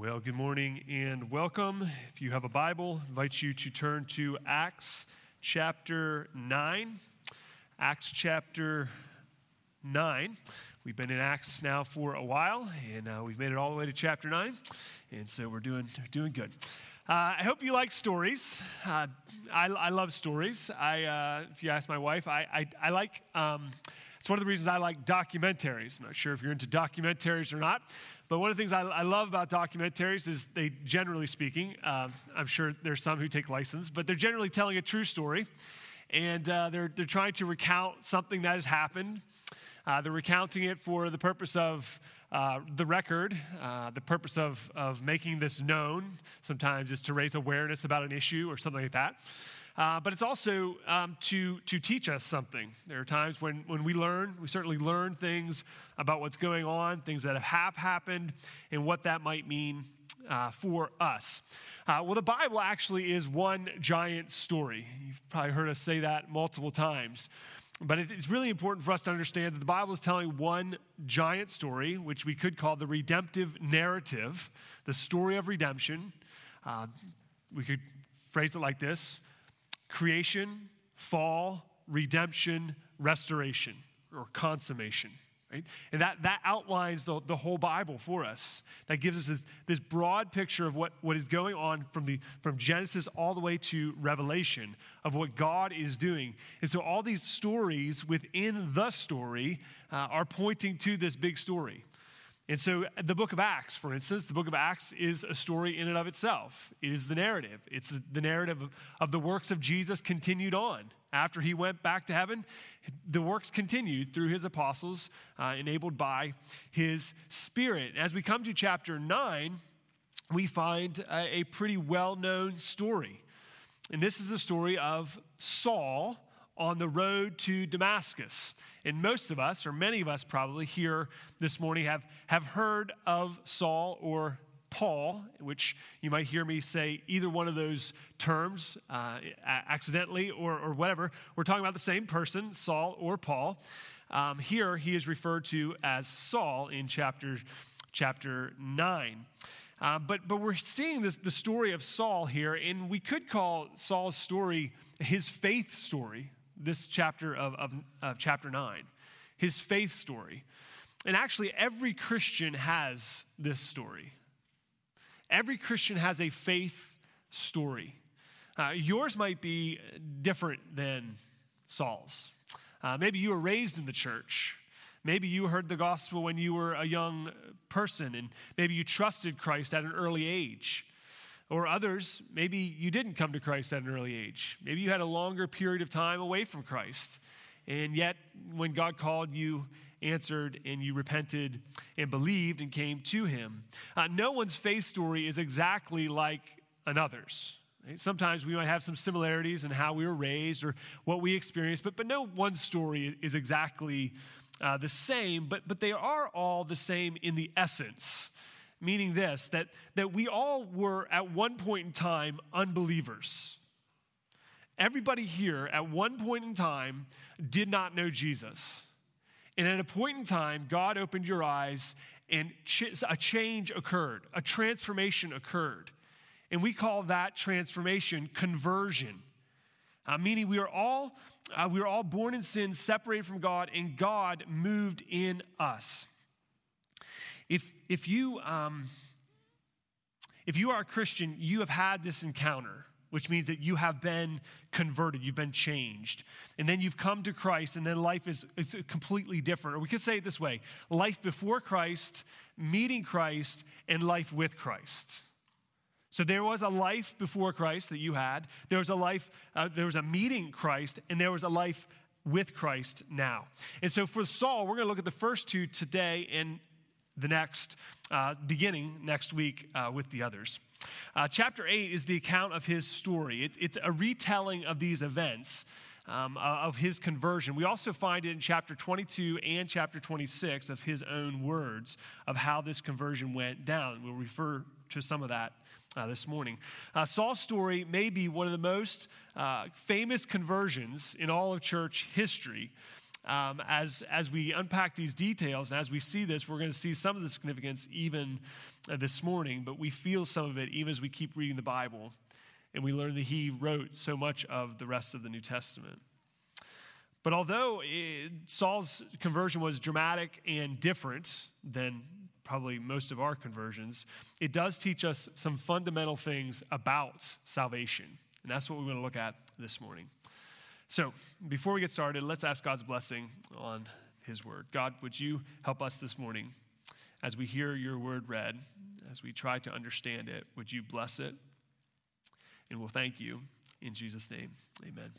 Well, good morning and welcome. If you have a Bible, I invite you to turn to Acts chapter 9. Acts chapter 9. We've been in Acts now for a while, and uh, we've made it all the way to chapter 9, and so we're doing, doing good. Uh, I hope you like stories. Uh, I, I, love stories. I, uh, if you ask my wife, I, I, I like, um, it's one of the reasons I like documentaries. I'm not sure if you're into documentaries or not, but one of the things I, I love about documentaries is they, generally speaking, uh, I'm sure there's some who take license, but they're generally telling a true story. And uh, they're, they're trying to recount something that has happened. Uh, they're recounting it for the purpose of uh, the record, uh, the purpose of, of making this known sometimes is to raise awareness about an issue or something like that. Uh, but it's also um, to, to teach us something. There are times when, when we learn, we certainly learn things about what's going on, things that have happened, and what that might mean uh, for us. Uh, well, the Bible actually is one giant story. You've probably heard us say that multiple times. But it's really important for us to understand that the Bible is telling one giant story, which we could call the redemptive narrative, the story of redemption. Uh, we could phrase it like this creation, fall, redemption, restoration, or consummation. Right? And that, that outlines the, the whole Bible for us. That gives us this, this broad picture of what, what is going on from, the, from Genesis all the way to Revelation of what God is doing. And so all these stories within the story uh, are pointing to this big story. And so, the book of Acts, for instance, the book of Acts is a story in and of itself. It is the narrative. It's the narrative of, of, the works of Jesus continued on. After he went back to heaven, the works continued through his apostles, uh, enabled by his Spirit. As we come to chapter 9, we find a, a pretty well known story. And this is the story of Saul on the road to Damascus. And most of us, or many of us probably here this morning, have, have heard of Saul or Paul, which you might hear me say either one of those terms uh, accidentally or, or whatever. We're talking about the same person, Saul or Paul. Um, here he is referred to as Saul in chapter, chapter 9. Uh, but, but we're seeing this, the story of Saul here, and we could call Saul's story his faith story this chapter of, of, of chapter 9, his faith story. And actually, every Christian has this story. Every Christian has a faith story. Uh, yours might be different than Saul's. Uh, maybe you were raised in the church. Maybe you heard the gospel when you were a young person, and maybe you trusted Christ at an early age. Or others, maybe you didn't come to Christ at an early age. Maybe you had a longer period of time away from Christ. And yet, when God called, you answered and you repented and believed and came to Him. Uh, no one's faith story is exactly like another's. Sometimes we might have some similarities in how we were raised or what we experienced, but, but no one story is exactly uh, the same, but, but they are all the same in the essence meaning this that, that we all were at one point in time unbelievers. Everybody here at one point in time did not know Jesus. And at a point in time, God opened your eyes and a change occurred, a transformation occurred. And we call that transformation conversion. Uh, meaning we are all uh, we are all born in sin, separated from God, and God moved in us. If, if, you, um, if you are a Christian, you have had this encounter, which means that you have been converted, you've been changed. And then you've come to Christ, and then life is it's completely different. Or we could say it this way life before Christ, meeting Christ, and life with Christ. So there was a life before Christ that you had. There was a life, uh, there was a meeting Christ, and there was a life with Christ now. And so for Saul, we're going to look at the first two today, and the next, uh, beginning next week uh, with the others. Uh, chapter 8 is the account of his story, it, it's a retelling of these events. Um, uh, of his conversion. We also find it in chapter 22 and chapter 26 of his own words of how this conversion went down. We'll refer to some of that uh, this morning. Uh, Saul's story may be one of the most uh, famous conversions in all of church history. Um, as, as we unpack these details and as we see this, we're going to see some of the significance even uh, this morning, but we feel some of it even as we keep reading the Bible and we learn that he wrote so much of the rest of the New Testament. But although it, Saul's conversion was dramatic and different than probably most of our conversions, it does teach us some fundamental things about salvation. And that's what we're going to look at this morning. So, before we get started, let's ask God's blessing on His word. God, would you help us this morning as we hear your word read, as we try to understand it? Would you bless it? And we'll thank you in Jesus' name. Amen.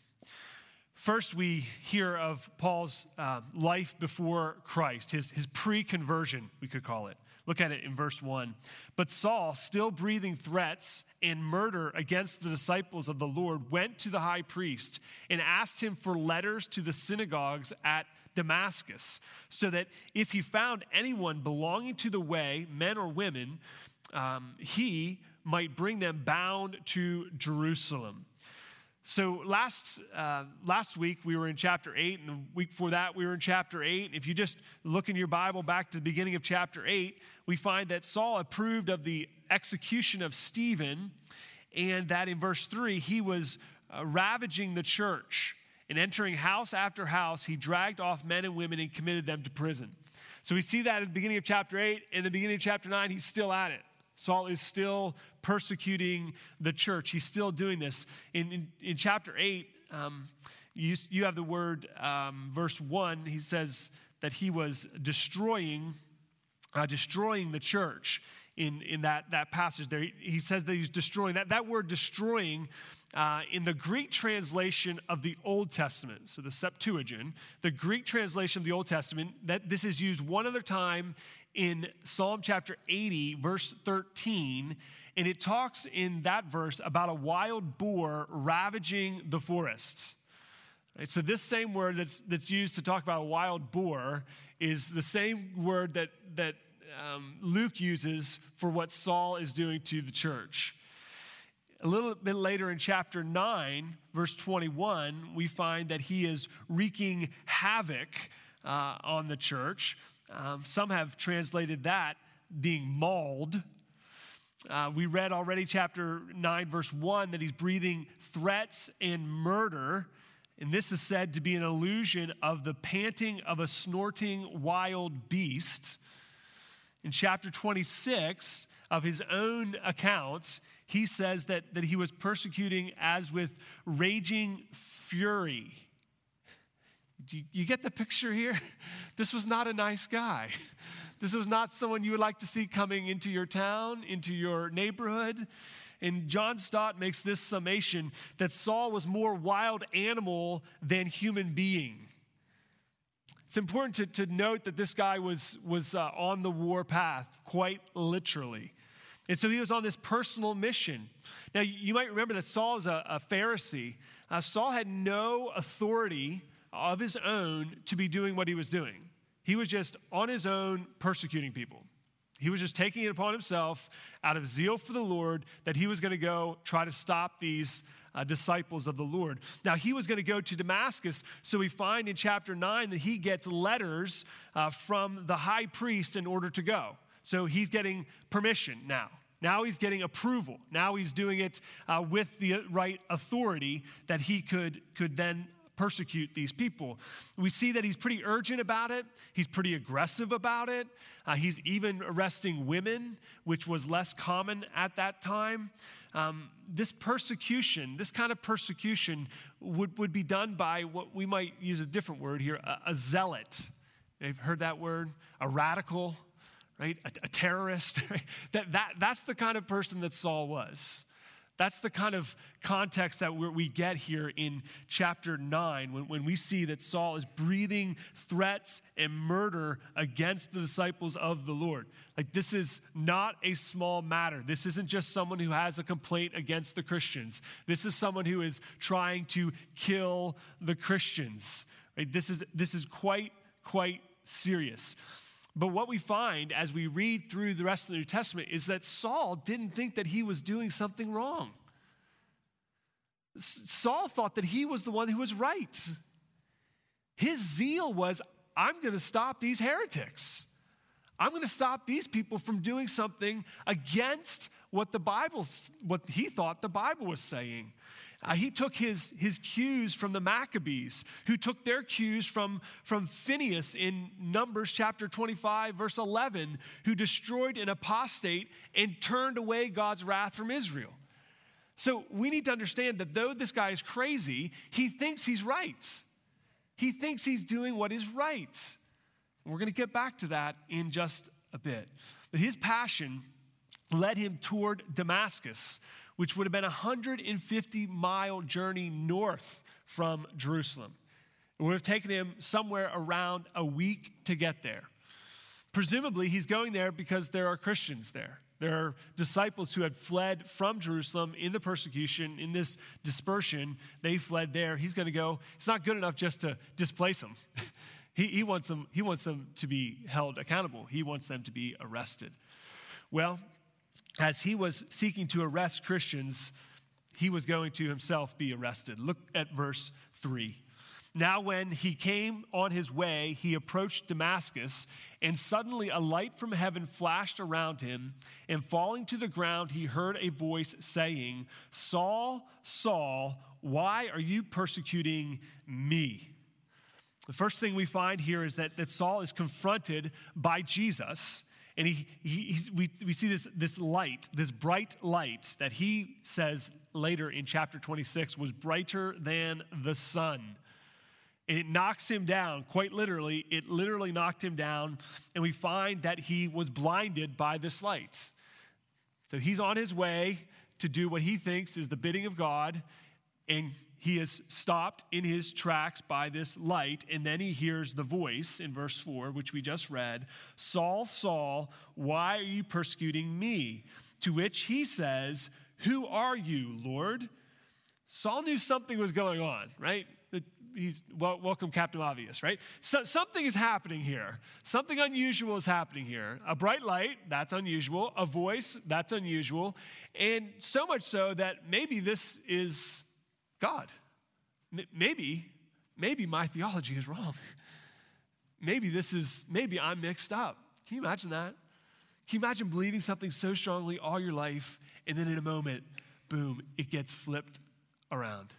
First, we hear of Paul's uh, life before Christ, his, his pre conversion, we could call it. Look at it in verse 1. But Saul, still breathing threats and murder against the disciples of the Lord, went to the high priest and asked him for letters to the synagogues at Damascus, so that if he found anyone belonging to the way, men or women, um, he might bring them bound to Jerusalem. So last, uh, last week we were in chapter 8, and the week before that we were in chapter 8. If you just look in your Bible back to the beginning of chapter 8, we find that Saul approved of the execution of Stephen, and that in verse 3 he was uh, ravaging the church. And entering house after house, he dragged off men and women and committed them to prison. So we see that at the beginning of chapter 8. In the beginning of chapter 9, he's still at it. Saul is still persecuting the church. He's still doing this. In, in, in chapter 8, um, you, you have the word, um, verse 1, he says that he was destroying, uh, destroying the church in, in that, that passage there. He, he says that he's destroying. That, that word destroying uh, in the Greek translation of the Old Testament, so the Septuagint, the Greek translation of the Old Testament, that this is used one other time in Psalm chapter 80, verse 13, and it talks in that verse about a wild boar ravaging the forest. So, this same word that's, that's used to talk about a wild boar is the same word that, that um, Luke uses for what Saul is doing to the church. A little bit later in chapter 9, verse 21, we find that he is wreaking havoc uh, on the church. Um, some have translated that being mauled. Uh, we read already, chapter 9, verse 1, that he's breathing threats and murder. And this is said to be an illusion of the panting of a snorting wild beast. In chapter 26 of his own account, he says that, that he was persecuting as with raging fury. You, you get the picture here? This was not a nice guy. This was not someone you would like to see coming into your town, into your neighborhood. And John Stott makes this summation that Saul was more wild animal than human being. It's important to, to note that this guy was, was uh, on the war path, quite literally. And so he was on this personal mission. Now, you might remember that Saul is a, a Pharisee. Uh, Saul had no authority of his own to be doing what he was doing. He was just on his own persecuting people. He was just taking it upon himself out of zeal for the Lord that he was going to go try to stop these uh, disciples of the Lord. Now, he was going to go to Damascus, so we find in chapter 9 that he gets letters uh, from the high priest in order to go. So he's getting permission now. Now he's getting approval. Now he's doing it uh, with the right authority that he could, could then persecute these people. We see that he's pretty urgent about it, he's pretty aggressive about it. Uh, he's even arresting women, which was less common at that time. Um, this persecution, this kind of persecution, would, would be done by what we might use a different word here a, a zealot. You've heard that word? A radical, right? A, a terrorist. That, that, that's the kind of person that Saul was. That's the kind of context that we get here in chapter 9 when, when we see that Saul is breathing threats and murder against the disciples of the Lord. Like, this is not a small matter. This isn't just someone who has a complaint against the Christians. This is someone who is trying to kill the Christians. Right? This, is, this is quite, quite serious. But what we find as we read through the rest of the New Testament is that Saul didn't think that he was doing something wrong. Saul thought that he was the one who was right. His zeal was, I'm going to stop these heretics. I'm going to stop these people from doing something against what the Bible, what he thought the Bible was saying. Uh, he took his, his cues from the Maccabees, who took their cues from, from Phineas in Numbers chapter 25, verse 11, who destroyed an apostate and turned away God's wrath from Israel. So we need to understand that though this guy is crazy, he thinks he's right. He thinks he's doing what is right. We're going to get back to that in just a bit. But his passion led him toward Damascus, which would have been a 150 mile journey north from Jerusalem. It would have taken him somewhere around a week to get there. Presumably, he's going there because there are Christians there. There are disciples who had fled from Jerusalem in the persecution, in this dispersion. They fled there. He's going to go. It's not good enough just to displace them. he, he, wants them. he wants them to be held accountable, he wants them to be arrested. Well, as he was seeking to arrest Christians, he was going to himself be arrested. Look at verse 3. Now, when he came on his way, he approached Damascus, and suddenly a light from heaven flashed around him. And falling to the ground, he heard a voice saying, Saul, Saul, why are you persecuting me? The first thing we find here is that, that Saul is confronted by Jesus and he, he we, we see this, this light, this bright light that he says later in chapter 26 was brighter than the sun. And it knocks him down, quite literally. It literally knocked him down. And we find that he was blinded by this light. So he's on his way to do what he thinks is the bidding of God. And he is stopped in his tracks by this light, and then he hears the voice in verse 4, which we just read Saul, Saul, why are you persecuting me? To which he says, Who are you, Lord? Saul knew something was going on, right? He's well, welcome, Captain Obvious, right? So, something is happening here. Something unusual is happening here. A bright light, that's unusual. A voice, that's unusual. And so much so that maybe this is God. Maybe, maybe my theology is wrong. Maybe this is, maybe I'm mixed up. Can you imagine that? Can you imagine believing something so strongly all your life and then in a moment, boom, it gets flipped around?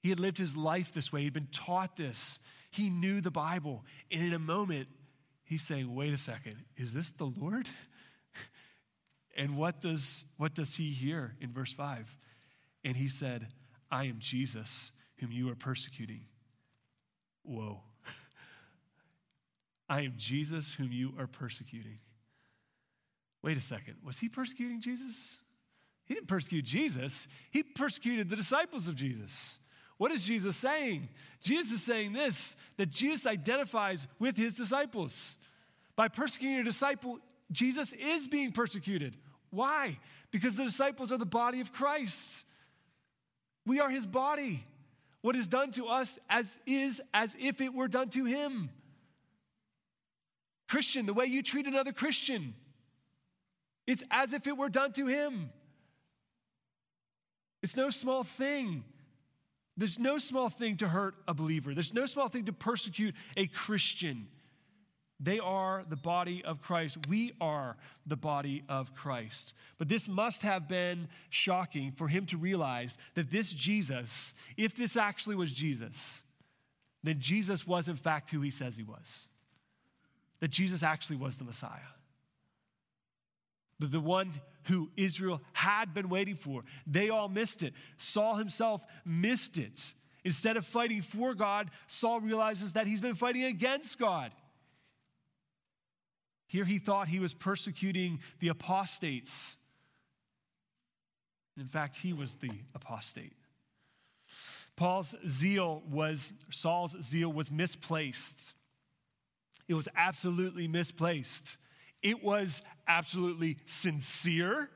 He had lived his life this way, he'd been taught this, he knew the Bible, and in a moment, he's saying, wait a second, is this the Lord? And what does, what does he hear in verse 5? And he said, I am Jesus whom you are persecuting. Whoa. I am Jesus whom you are persecuting. Wait a second. Was he persecuting Jesus? He didn't persecute Jesus, he persecuted the disciples of Jesus. What is Jesus saying? Jesus is saying this that Jesus identifies with his disciples. By persecuting a disciple, Jesus is being persecuted. Why? Because the disciples are the body of Christ. We are his body. What is done to us as is as if it were done to him. Christian, the way you treat another Christian, it's as if it were done to him. It's no small thing. There's no small thing to hurt a believer. There's no small thing to persecute a Christian. They are the body of Christ. We are the body of Christ. But this must have been shocking for him to realize that this Jesus, if this actually was Jesus, then Jesus was in fact who he says he was. That Jesus actually was the Messiah. The, the one who Israel had been waiting for. They all missed it. Saul himself missed it. Instead of fighting for God, Saul realizes that he's been fighting against God. Here he thought he was persecuting the apostates. In fact, he was the apostate. Paul's zeal was, Saul's zeal was misplaced. It was absolutely misplaced. It was absolutely sincere,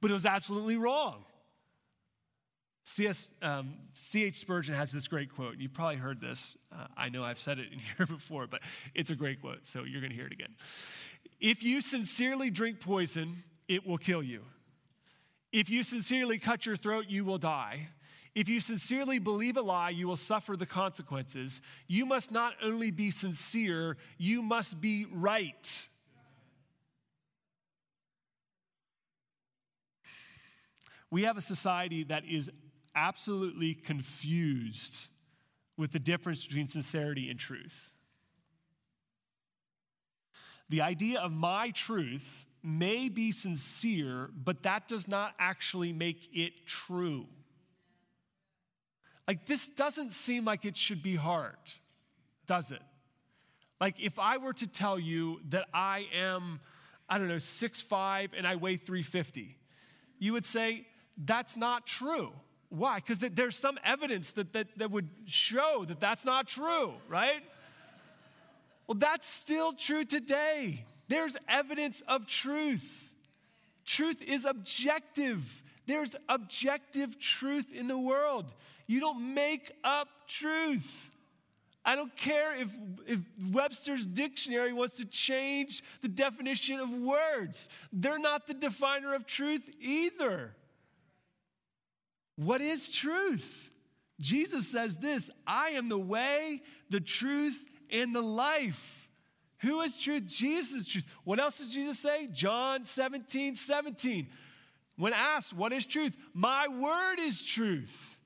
but it was absolutely wrong. C.S. Um, C.H. Spurgeon has this great quote. You've probably heard this. Uh, I know I've said it in here before, but it's a great quote, so you're going to hear it again. If you sincerely drink poison, it will kill you. If you sincerely cut your throat, you will die. If you sincerely believe a lie, you will suffer the consequences. You must not only be sincere, you must be right. We have a society that is absolutely confused with the difference between sincerity and truth. The idea of my truth may be sincere, but that does not actually make it true. Like, this doesn't seem like it should be hard, does it? Like, if I were to tell you that I am, I don't know, six five and I weigh 350, you would say, that's not true. Why? Because there's some evidence that, that, that would show that that's not true, right? Well, that's still true today. There's evidence of truth. Truth is objective. There's objective truth in the world. You don't make up truth. I don't care if, if Webster's dictionary wants to change the definition of words, they're not the definer of truth either. What is truth? Jesus says this I am the way, the truth, and the life. Who is truth? Jesus is truth. What else does Jesus say? John 17, 17. When asked, What is truth? My word is truth.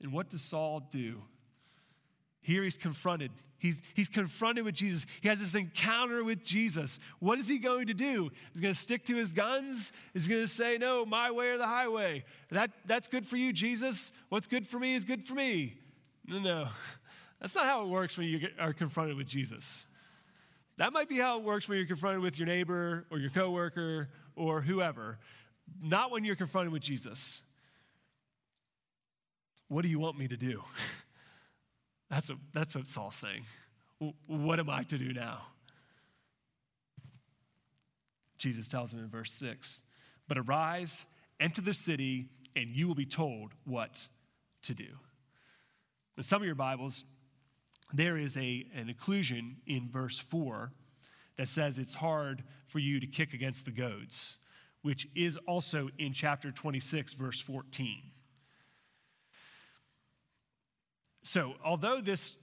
And what does Saul do? Here he's confronted. He's, he's confronted with Jesus. He has this encounter with Jesus. What is he going to do? He's going to stick to his guns? He's going to say, No, my way or the highway. That, that's good for you, Jesus. What's good for me is good for me. No, no. That's not how it works when you get, are confronted with Jesus. That might be how it works when you're confronted with your neighbor or your coworker or whoever. Not when you're confronted with Jesus. What do you want me to do? That's what, that's what Saul's saying. What am I to do now? Jesus tells him in verse 6 But arise, enter the city, and you will be told what to do. In some of your Bibles, there is a, an inclusion in verse 4 that says it's hard for you to kick against the goads, which is also in chapter 26, verse 14. So, although this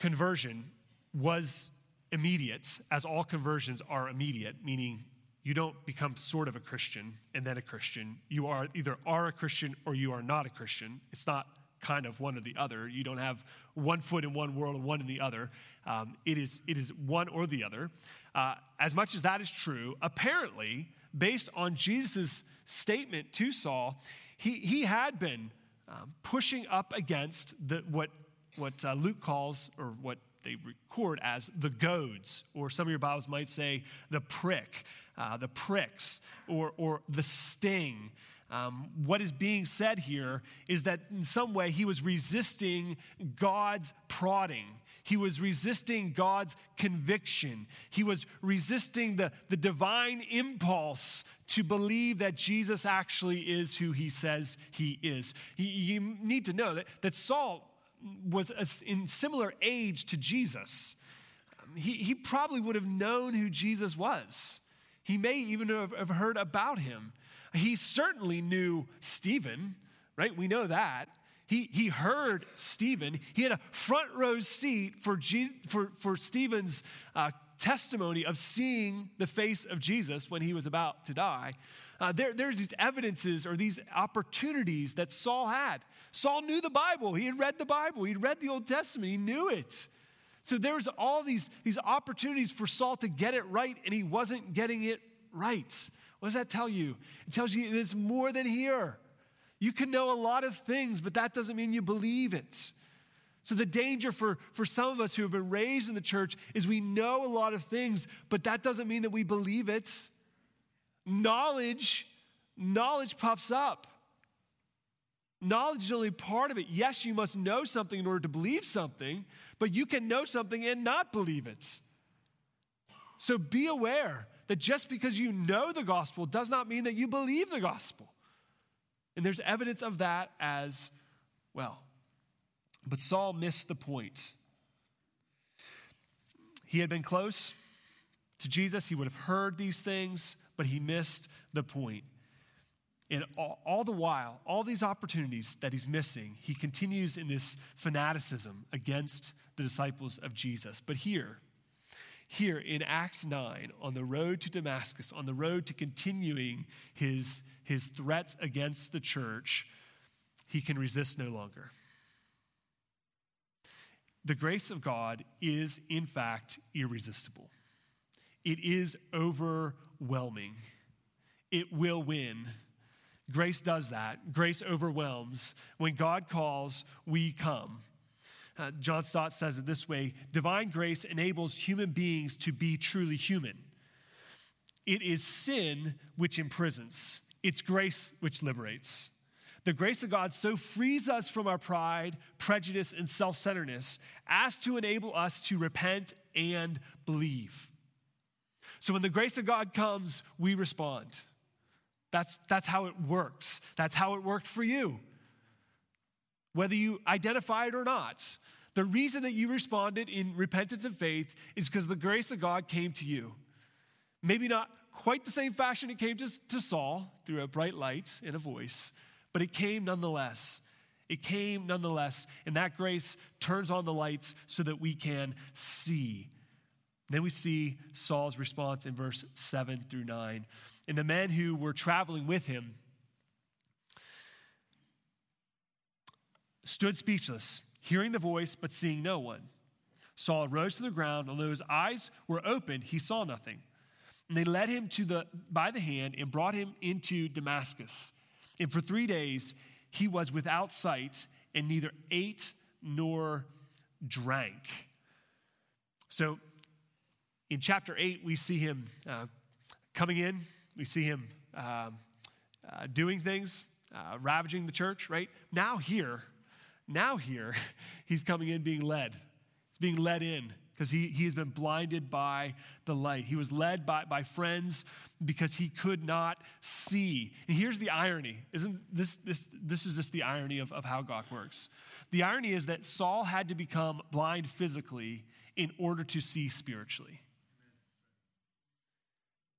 conversion was immediate, as all conversions are immediate, meaning you don't become sort of a Christian and then a Christian. You are either are a Christian or you are not a Christian. It's not kind of one or the other. You don't have one foot in one world and one in the other. Um, it, is, it is one or the other. Uh, as much as that is true, apparently, based on Jesus' statement to Saul, he, he had been um, pushing up against the, what, what uh, Luke calls, or what they record as the goads, or some of your Bibles might say the prick, uh, the pricks, or, or the sting. Um, what is being said here is that in some way he was resisting God's prodding. He was resisting God's conviction. He was resisting the, the divine impulse to believe that Jesus actually is who he says he is. You, you need to know that, that Saul was in similar age to Jesus. He, he probably would have known who Jesus was. He may even have, have heard about him. He certainly knew Stephen, right? We know that. He, he heard Stephen. He had a front row seat for, Je- for, for Stephen's uh, testimony of seeing the face of Jesus when he was about to die. Uh, there, there's these evidences or these opportunities that Saul had. Saul knew the Bible. He had read the Bible. He'd read the Old Testament. He knew it. So there was all these, these opportunities for Saul to get it right, and he wasn't getting it right. What does that tell you? It tells you there's more than here. You can know a lot of things, but that doesn't mean you believe it. So, the danger for, for some of us who have been raised in the church is we know a lot of things, but that doesn't mean that we believe it. Knowledge, knowledge puffs up. Knowledge is only part of it. Yes, you must know something in order to believe something, but you can know something and not believe it. So be aware that just because you know the gospel does not mean that you believe the gospel. And there's evidence of that as well. But Saul missed the point. He had been close to Jesus, he would have heard these things, but he missed the point. And all, all, the while, all these opportunities that he's missing, he continues in this fanaticism against the disciples of Jesus. But here, here in Acts 9, on the road to Damascus, on the road to continuing his, his threats against the church, he can resist no longer. The grace of God is, in fact, irresistible. It is overwhelming. It will win. Grace does that. Grace overwhelms. When God calls, we come. Uh, John Stott says it this way Divine grace enables human beings to be truly human. It is sin which imprisons, it's grace which liberates. The grace of God so frees us from our pride, prejudice, and self centeredness as to enable us to repent and believe. So when the grace of God comes, we respond. That's, that's how it works. That's how it worked for you. Whether you identify it or not, the reason that you responded in repentance and faith is because the grace of God came to you. Maybe not quite the same fashion it came to, to Saul through a bright light and a voice, but it came nonetheless. It came nonetheless, and that grace turns on the lights so that we can see. Then we see Saul's response in verse 7 through 9. And the men who were traveling with him stood speechless, hearing the voice, but seeing no one. Saul rose to the ground, and although his eyes were opened, he saw nothing. And they led him to the, by the hand and brought him into Damascus. And for three days he was without sight and neither ate nor drank. So in chapter 8, we see him uh, coming in, we see him uh, uh, doing things, uh, ravaging the church, right? Now, here, now, here, he's coming in being led. He's being led in because he, he has been blinded by the light. He was led by, by friends because he could not see. And here's the irony. Isn't this this this is just the irony of, of how God works. The irony is that Saul had to become blind physically in order to see spiritually.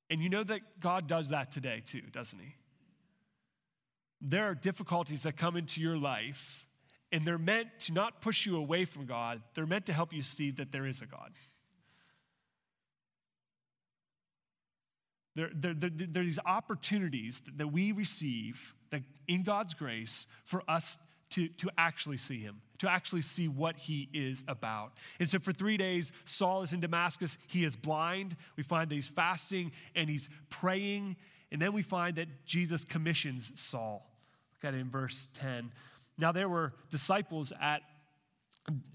And you know that God does that today too, doesn't he? There are difficulties that come into your life and they're meant to not push you away from God, they're meant to help you see that there is a God. There, there, there, there, are these opportunities that, that we receive that in God's grace for us to, to actually see Him, to actually see what He is about. And so for three days, Saul is in Damascus. He is blind. We find that he's fasting and he's praying. And then we find that Jesus commissions Saul. Look at it in verse 10. Now, there were disciples at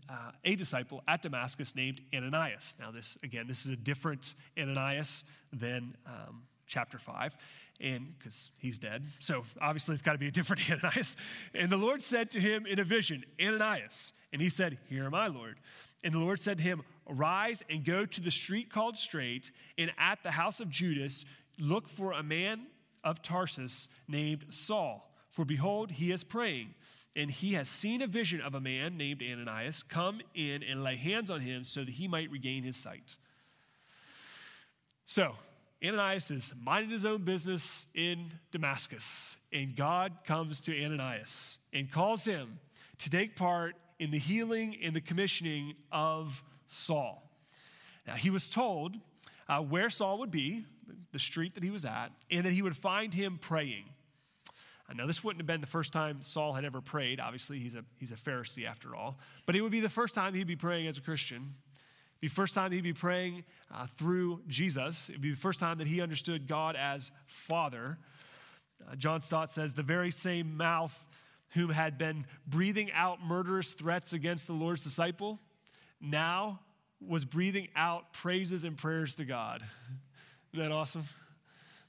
uh, a disciple at Damascus named Ananias. Now, this again, this is a different Ananias than um, chapter five, and because he's dead, so obviously it's got to be a different Ananias. And the Lord said to him in a vision, Ananias, and he said, "Here am I, Lord." And the Lord said to him, "Arise and go to the street called Straight, and at the house of Judas, look for a man of Tarsus named Saul, for behold, he is praying." And he has seen a vision of a man named Ananias come in and lay hands on him so that he might regain his sight. So, Ananias is minding his own business in Damascus, and God comes to Ananias and calls him to take part in the healing and the commissioning of Saul. Now, he was told uh, where Saul would be, the street that he was at, and that he would find him praying. Now, this wouldn't have been the first time Saul had ever prayed. Obviously, he's a, he's a Pharisee after all. But it would be the first time he'd be praying as a Christian. It'd be the first time he'd be praying uh, through Jesus. It'd be the first time that he understood God as Father. Uh, John Stott says, the very same mouth whom had been breathing out murderous threats against the Lord's disciple now was breathing out praises and prayers to God. Isn't that awesome?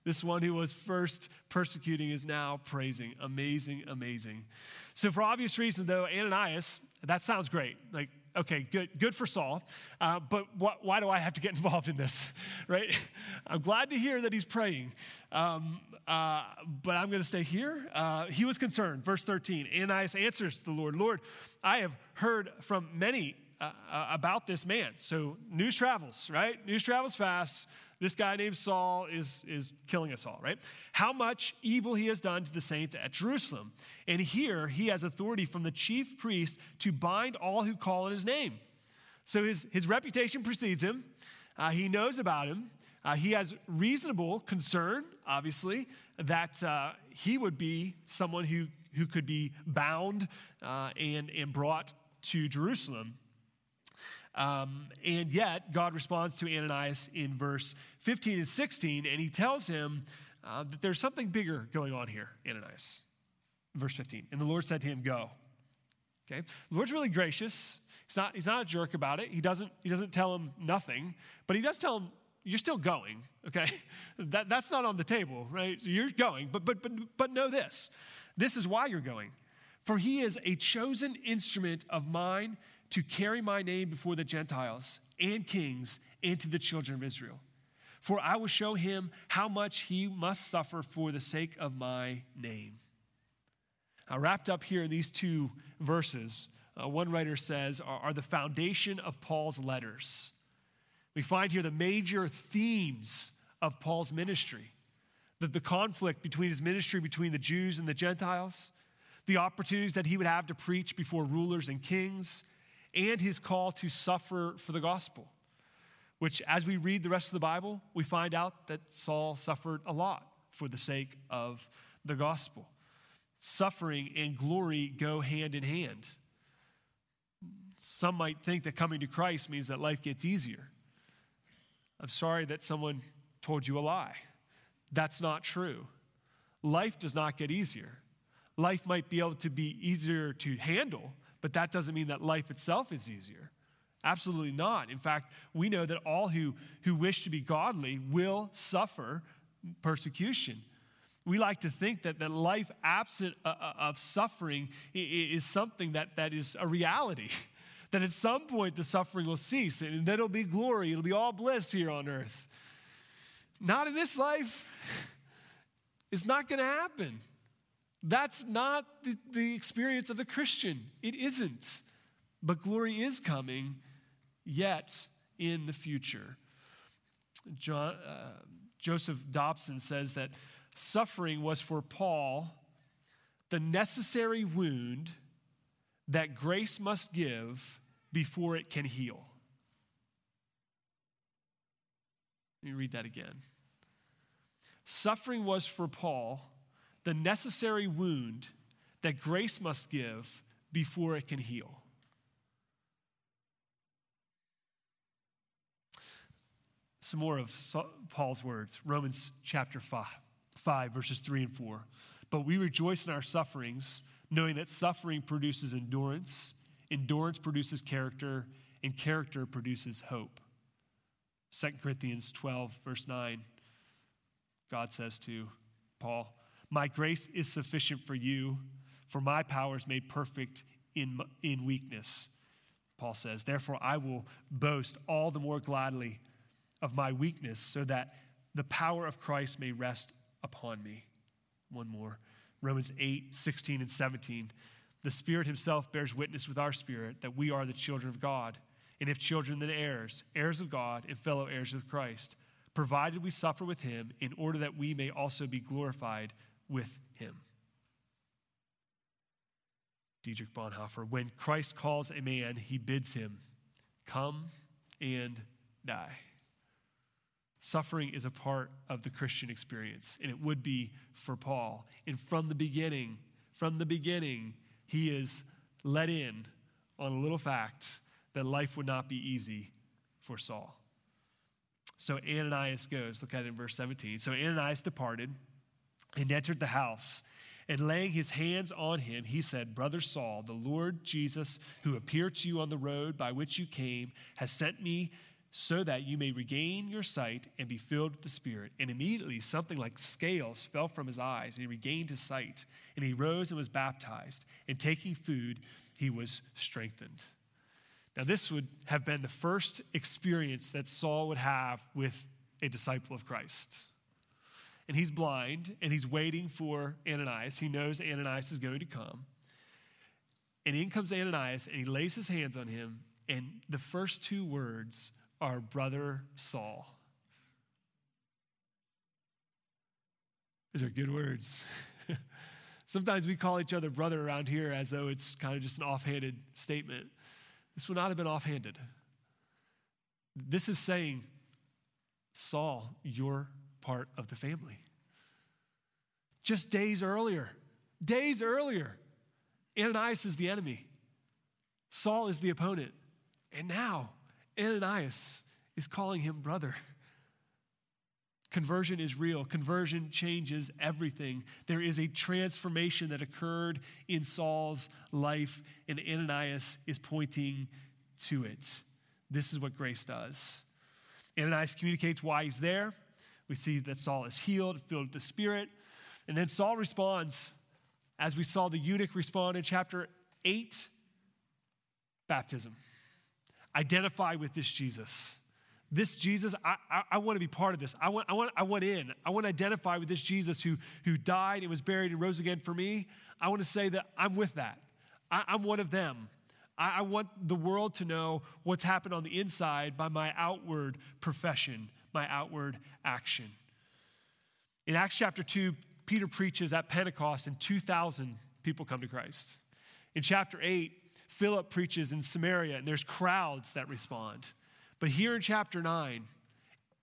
This one who was first persecuting is now praising. Amazing, amazing. So, for obvious reasons, though, Ananias, that sounds great. Like, okay, good, good for Saul. Uh, but wh- why do I have to get involved in this, right? I'm glad to hear that he's praying. Um, uh, but I'm going to stay here. Uh, he was concerned. Verse 13 Ananias answers the Lord, Lord, I have heard from many uh, uh, about this man. So news travels, right? News travels fast. This guy named Saul is, is killing us all, right? How much evil he has done to the saints at Jerusalem. And here he has authority from the chief priest to bind all who call on his name. So his, his reputation precedes him. Uh, he knows about him. Uh, he has reasonable concern, obviously, that uh, he would be someone who, who could be bound uh, and, and brought to Jerusalem. Um, and yet, God responds to Ananias in verse 15 and 16, and he tells him uh, that there's something bigger going on here, Ananias. Verse 15. And the Lord said to him, Go. Okay? The Lord's really gracious. He's not, he's not a jerk about it. He doesn't, he doesn't tell him nothing, but he does tell him, You're still going, okay? that, that's not on the table, right? You're going, but, but, but, but know this this is why you're going. For he is a chosen instrument of mine to carry my name before the Gentiles and kings and to the children of Israel. For I will show him how much he must suffer for the sake of my name. Now, wrapped up here in these two verses, uh, one writer says, are, are the foundation of Paul's letters. We find here the major themes of Paul's ministry the, the conflict between his ministry between the Jews and the Gentiles, the opportunities that he would have to preach before rulers and kings, and his call to suffer for the gospel. Which, as we read the rest of the Bible, we find out that Saul suffered a lot for the sake of the gospel. Suffering and glory go hand in hand. Some might think that coming to Christ means that life gets easier. I'm sorry that someone told you a lie. That's not true. Life does not get easier. Life might be able to be easier to handle, but that doesn't mean that life itself is easier. Absolutely not. In fact, we know that all who, who wish to be godly will suffer persecution. We like to think that, that life absent uh, uh, of suffering is something that, that is a reality. That at some point the suffering will cease and then it'll be glory, it'll be all bliss here on earth. Not in this life. It's not going to happen. That's not the, the experience of the Christian. It isn't. But glory is coming yet in the future. John, uh, Joseph Dobson says that suffering was for Paul the necessary wound that grace must give before it can heal. Let me read that again. Suffering was for Paul the necessary wound that grace must give before it can heal. Some more of Paul's words Romans chapter 5, 5, verses 3 and 4. But we rejoice in our sufferings, knowing that suffering produces endurance, endurance produces character, and character produces hope. 2 Corinthians 12, verse 9, God says to Paul, My grace is sufficient for you, for my power is made perfect in, in weakness. Paul says, Therefore, I will boast all the more gladly of my weakness, so that the power of Christ may rest upon me. One more. Romans 8, 16, and 17. The Spirit Himself bears witness with our spirit that we are the children of God. And if children, then heirs, heirs of God and fellow heirs with Christ, provided we suffer with him in order that we may also be glorified with him. Dietrich Bonhoeffer, when Christ calls a man, he bids him, Come and die. Suffering is a part of the Christian experience, and it would be for Paul. And from the beginning, from the beginning, he is let in on a little fact that life would not be easy for Saul. So Ananias goes, look at it in verse 17. So Ananias departed and entered the house. And laying his hands on him, he said, Brother Saul, the Lord Jesus, who appeared to you on the road by which you came, has sent me so that you may regain your sight and be filled with the Spirit. And immediately something like scales fell from his eyes, and he regained his sight. And he rose and was baptized. And taking food, he was strengthened. Now, this would have been the first experience that Saul would have with a disciple of Christ. And he's blind and he's waiting for Ananias. He knows Ananias is going to come. And in comes Ananias and he lays his hands on him and the first two words are brother Saul. Those are good words. Sometimes we call each other brother around here as though it's kind of just an offhanded statement. This would not have been offhanded. This is saying, Saul, you're part of the family. Just days earlier, days earlier, Ananias is the enemy, Saul is the opponent. And now, Ananias is calling him brother. Conversion is real. Conversion changes everything. There is a transformation that occurred in Saul's life, and Ananias is pointing to it. This is what grace does. Ananias communicates why he's there. We see that Saul is healed, filled with the Spirit. And then Saul responds, as we saw the eunuch respond in chapter 8 baptism. Identify with this Jesus. This Jesus, I, I, I, want to be part of this. I want, I, want, I want in. I want to identify with this Jesus who, who died and was buried and rose again for me. I want to say that I'm with that. I, am one of them. I, I want the world to know what's happened on the inside by my outward profession, my outward action. In Acts chapter 2, Peter preaches at Pentecost, and 2,000 people come to Christ. In chapter 8, Philip preaches in Samaria, and there's crowds that respond. But here in chapter 9,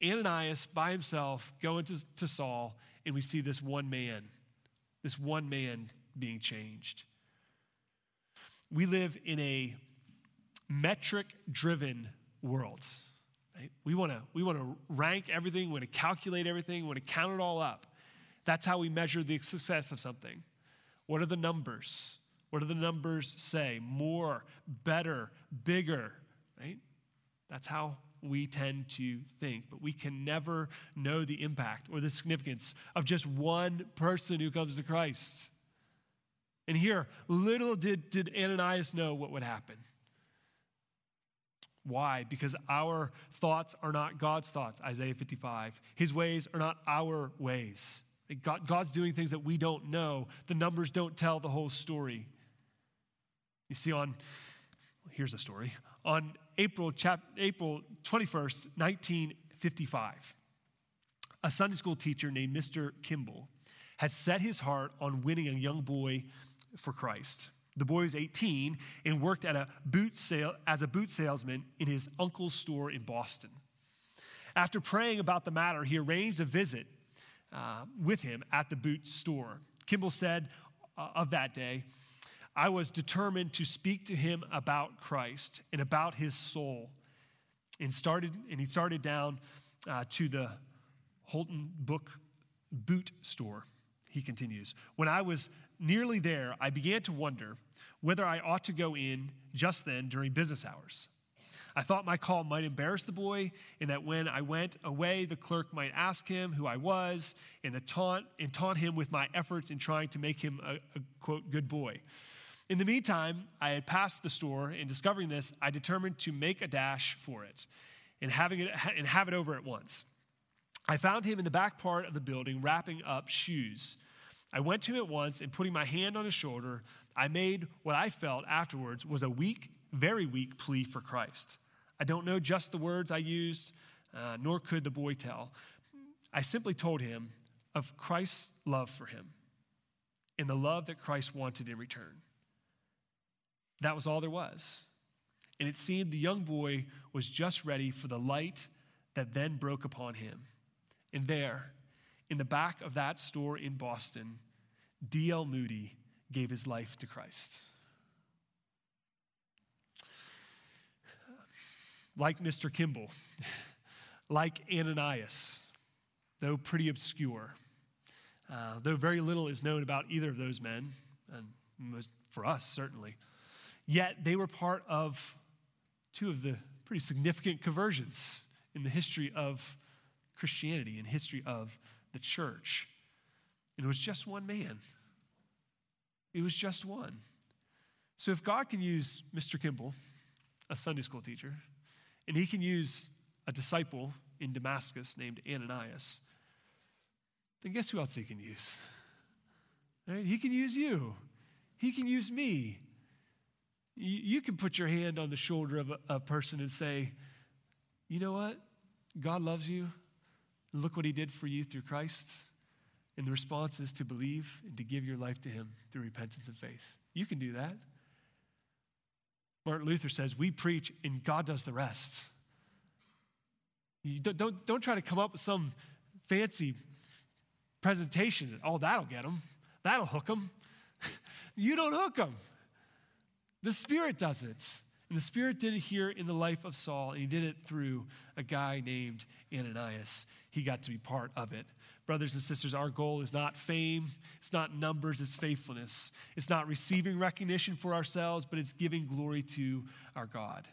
Ananias by himself going to, to Saul, and we see this one man, this one man being changed. We live in a metric driven world. We want to we want to rank everything, we want to calculate everything, we want to count it all up. That's how we measure the success of something. What are the numbers? What do the numbers say? More, better, bigger, right? That's how we tend to think. But we can never know the impact or the significance of just one person who comes to Christ. And here, little did, did Ananias know what would happen. Why? Because our thoughts are not God's thoughts, Isaiah 55. His ways are not our ways. God, God's doing things that we don't know. The numbers don't tell the whole story. You see, on, here's a story. On April, chap, April 21st, 1955, a Sunday school teacher named Mr. Kimball had set his heart on winning a young boy for Christ. The boy was 18 and worked at a boot sale as a boot salesman in his uncle's store in Boston. After praying about the matter, he arranged a visit uh, with him at the boot store. Kimball said uh, of that day, I was determined to speak to him about Christ and about his soul. And started, and he started down uh, to the Holton Book Boot Store. He continues. When I was nearly there, I began to wonder whether I ought to go in just then during business hours. I thought my call might embarrass the boy, and that when I went away, the clerk might ask him who I was and, the taunt, and taunt him with my efforts in trying to make him a, a quote, good boy. In the meantime, I had passed the store, and discovering this, I determined to make a dash for it and, having it, and have it over at once. I found him in the back part of the building wrapping up shoes. I went to him at once, and putting my hand on his shoulder, I made what I felt afterwards was a weak, very weak plea for Christ. I don't know just the words I used, uh, nor could the boy tell. I simply told him of Christ's love for him and the love that Christ wanted in return. That was all there was. And it seemed the young boy was just ready for the light that then broke upon him. And there, in the back of that store in Boston, D.L. Moody gave his life to Christ. Like Mr. Kimball, like Ananias, though pretty obscure, uh, though very little is known about either of those men, and for us certainly. Yet they were part of two of the pretty significant conversions in the history of Christianity, in history of the church. And it was just one man. It was just one. So if God can use Mr. Kimball, a Sunday school teacher, and he can use a disciple in Damascus named Ananias, then guess who else he can use? Right? He can use you. He can use me. You, you can put your hand on the shoulder of a, a person and say, You know what? God loves you. Look what he did for you through Christ. And the response is to believe and to give your life to him through repentance and faith. You can do that. Martin Luther says, We preach and God does the rest. You don't, don't, don't try to come up with some fancy presentation. Oh, that'll get them. That'll hook them. you don't hook them. The Spirit does it. And the Spirit did it here in the life of Saul, and he did it through a guy named Ananias. He got to be part of it. Brothers and sisters, our goal is not fame, it's not numbers, it's faithfulness. It's not receiving recognition for ourselves, but it's giving glory to our God.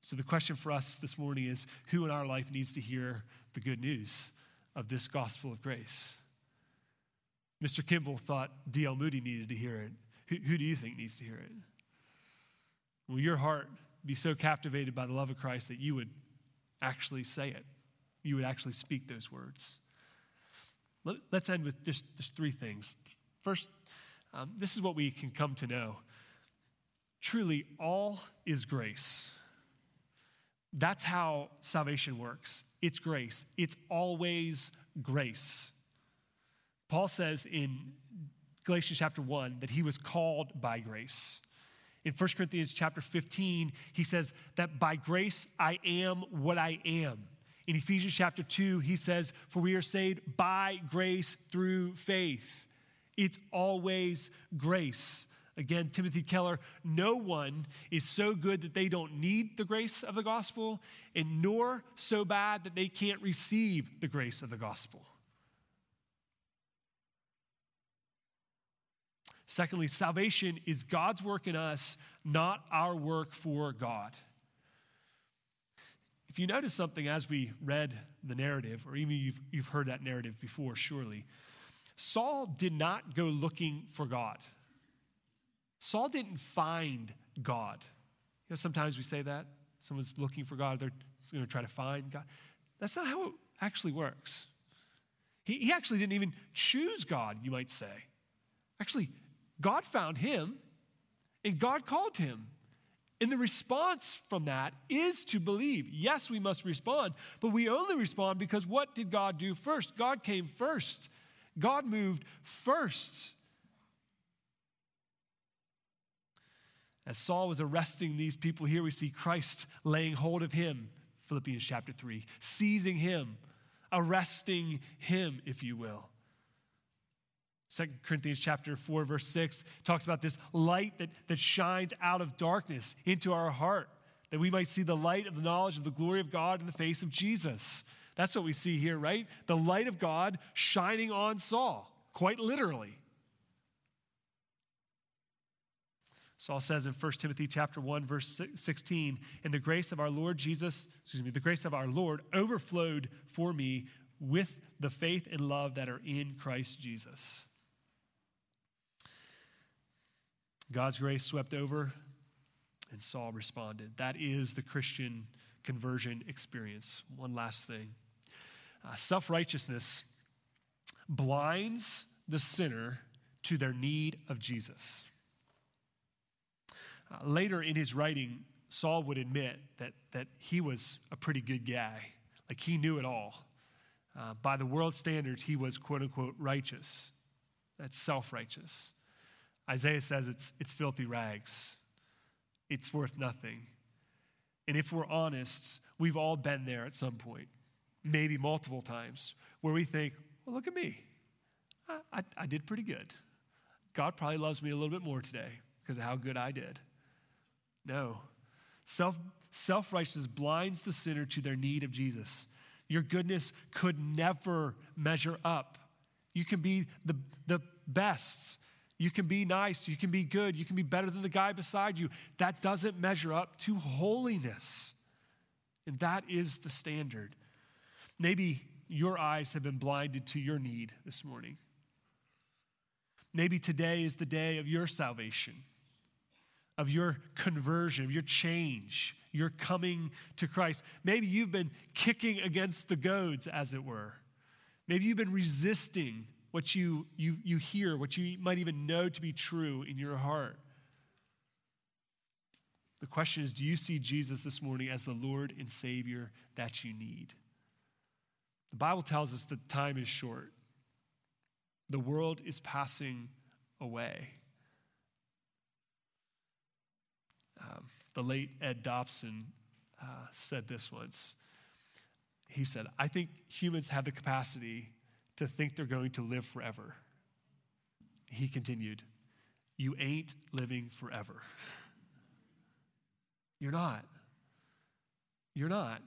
So the question for us this morning is who in our life needs to hear the good news of this gospel of grace? Mr. Kimball thought D.L. Moody needed to hear it. Who, who do you think needs to hear it? Will your heart be so captivated by the love of Christ that you would actually say it? You would actually speak those words? Let, us end with just, just three things. First, um, this is what we can come to know. Truly, all is grace. That's how salvation works. It's grace. It's always grace. Paul says in Galatians chapter 1 that he was called by grace. In 1 Corinthians chapter 15, he says that by grace I am what I am. In Ephesians chapter 2, he says, For we are saved by grace through faith. It's always grace. Again, Timothy Keller, no one is so good that they don't need the grace of the gospel, and nor so bad that they can't receive the grace of the gospel. Secondly, salvation is God's work in us, not our work for God. If you notice something as we read the narrative, or even you've, you've heard that narrative before, surely, Saul did not go looking for God. Saul didn't find God. You know, sometimes we say that. Someone's looking for God, they're going to try to find God. That's not how it actually works. He, he actually didn't even choose God, you might say. Actually, God found him and God called him. And the response from that is to believe. Yes, we must respond, but we only respond because what did God do first? God came first. God moved first. As Saul was arresting these people here, we see Christ laying hold of him, Philippians chapter 3, seizing him, arresting him, if you will. 2 Corinthians chapter 4, verse 6 talks about this light that, that shines out of darkness into our heart, that we might see the light of the knowledge of the glory of God in the face of Jesus. That's what we see here, right? The light of God shining on Saul, quite literally. Saul says in 1 Timothy chapter 1 verse 16, "And the grace of our Lord Jesus, excuse me, the grace of our Lord overflowed for me with the faith and love that are in Christ Jesus." God's grace swept over, and Saul responded. That is the Christian conversion experience. One last thing uh, self righteousness blinds the sinner to their need of Jesus. Uh, later in his writing, Saul would admit that, that he was a pretty good guy, like he knew it all. Uh, by the world standards, he was quote unquote righteous. That's self righteous. Isaiah says it's, it's filthy rags, it's worth nothing. And if we're honest, we've all been there at some point, maybe multiple times, where we think, well, look at me. I, I, I did pretty good. God probably loves me a little bit more today because of how good I did. No. Self self righteousness blinds the sinner to their need of Jesus. Your goodness could never measure up. You can be the, the best, you can be nice, you can be good, you can be better than the guy beside you. That doesn't measure up to holiness. And that is the standard. Maybe your eyes have been blinded to your need this morning. Maybe today is the day of your salvation, of your conversion, of your change, your coming to Christ. Maybe you've been kicking against the goads, as it were. Maybe you've been resisting what you, you, you hear, what you might even know to be true in your heart. The question is do you see Jesus this morning as the Lord and Savior that you need? The Bible tells us that time is short, the world is passing away. Um, the late Ed Dobson uh, said this once. He said, I think humans have the capacity to think they're going to live forever. He continued, You ain't living forever. You're not. You're not.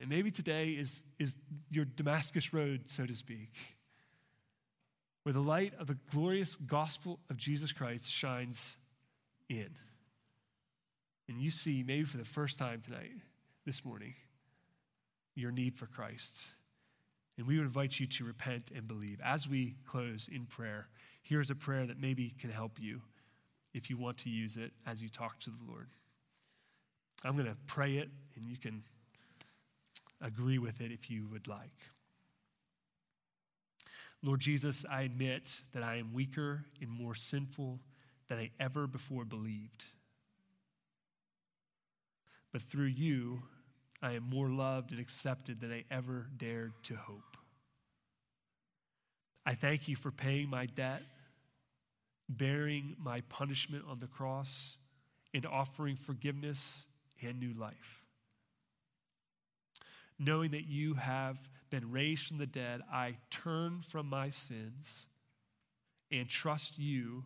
And maybe today is, is your Damascus Road, so to speak, where the light of the glorious gospel of Jesus Christ shines in. And you see, maybe for the first time tonight, this morning, your need for Christ. And we would invite you to repent and believe. As we close in prayer, here's a prayer that maybe can help you if you want to use it as you talk to the Lord. I'm going to pray it, and you can agree with it if you would like. Lord Jesus, I admit that I am weaker and more sinful than I ever before believed. But through you, I am more loved and accepted than I ever dared to hope. I thank you for paying my debt, bearing my punishment on the cross, and offering forgiveness and new life. Knowing that you have been raised from the dead, I turn from my sins and trust you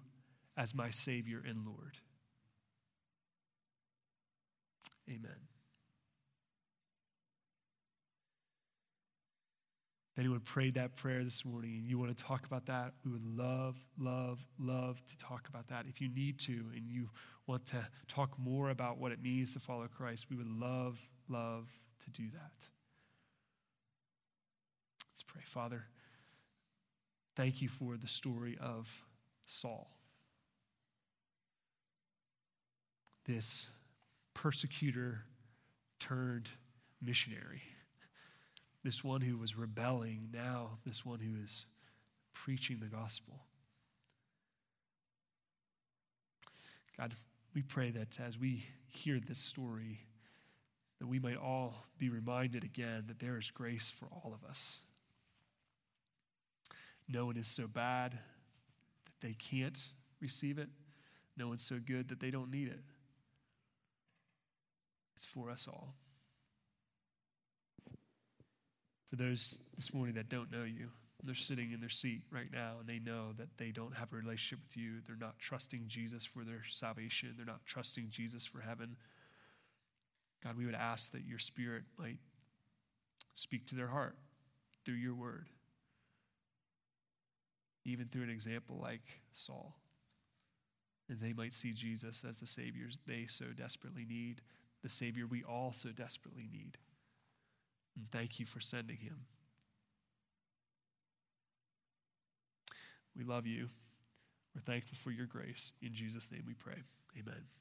as my Savior and Lord. Amen. Anyone prayed that prayer this morning and you want to talk about that, we would love, love, love to talk about that. If you need to and you want to talk more about what it means to follow Christ, we would love, love to do that. Let's pray. Father, thank you for the story of Saul. This persecutor turned missionary. This one who was rebelling, now this one who is preaching the gospel. God, we pray that as we hear this story, that we might all be reminded again that there is grace for all of us. No one is so bad that they can't receive it. No one's so good that they don't need it. It's for us all. For those this morning that don't know you, they're sitting in their seat right now and they know that they don't have a relationship with you. They're not trusting Jesus for their salvation, they're not trusting Jesus for heaven. God, we would ask that your spirit might speak to their heart through your word even through an example like Saul. And they might see Jesus as the Savior they so desperately need, the Savior we all so desperately need. And thank you for sending him. We love you. We're thankful for your grace. In Jesus' name we pray. Amen.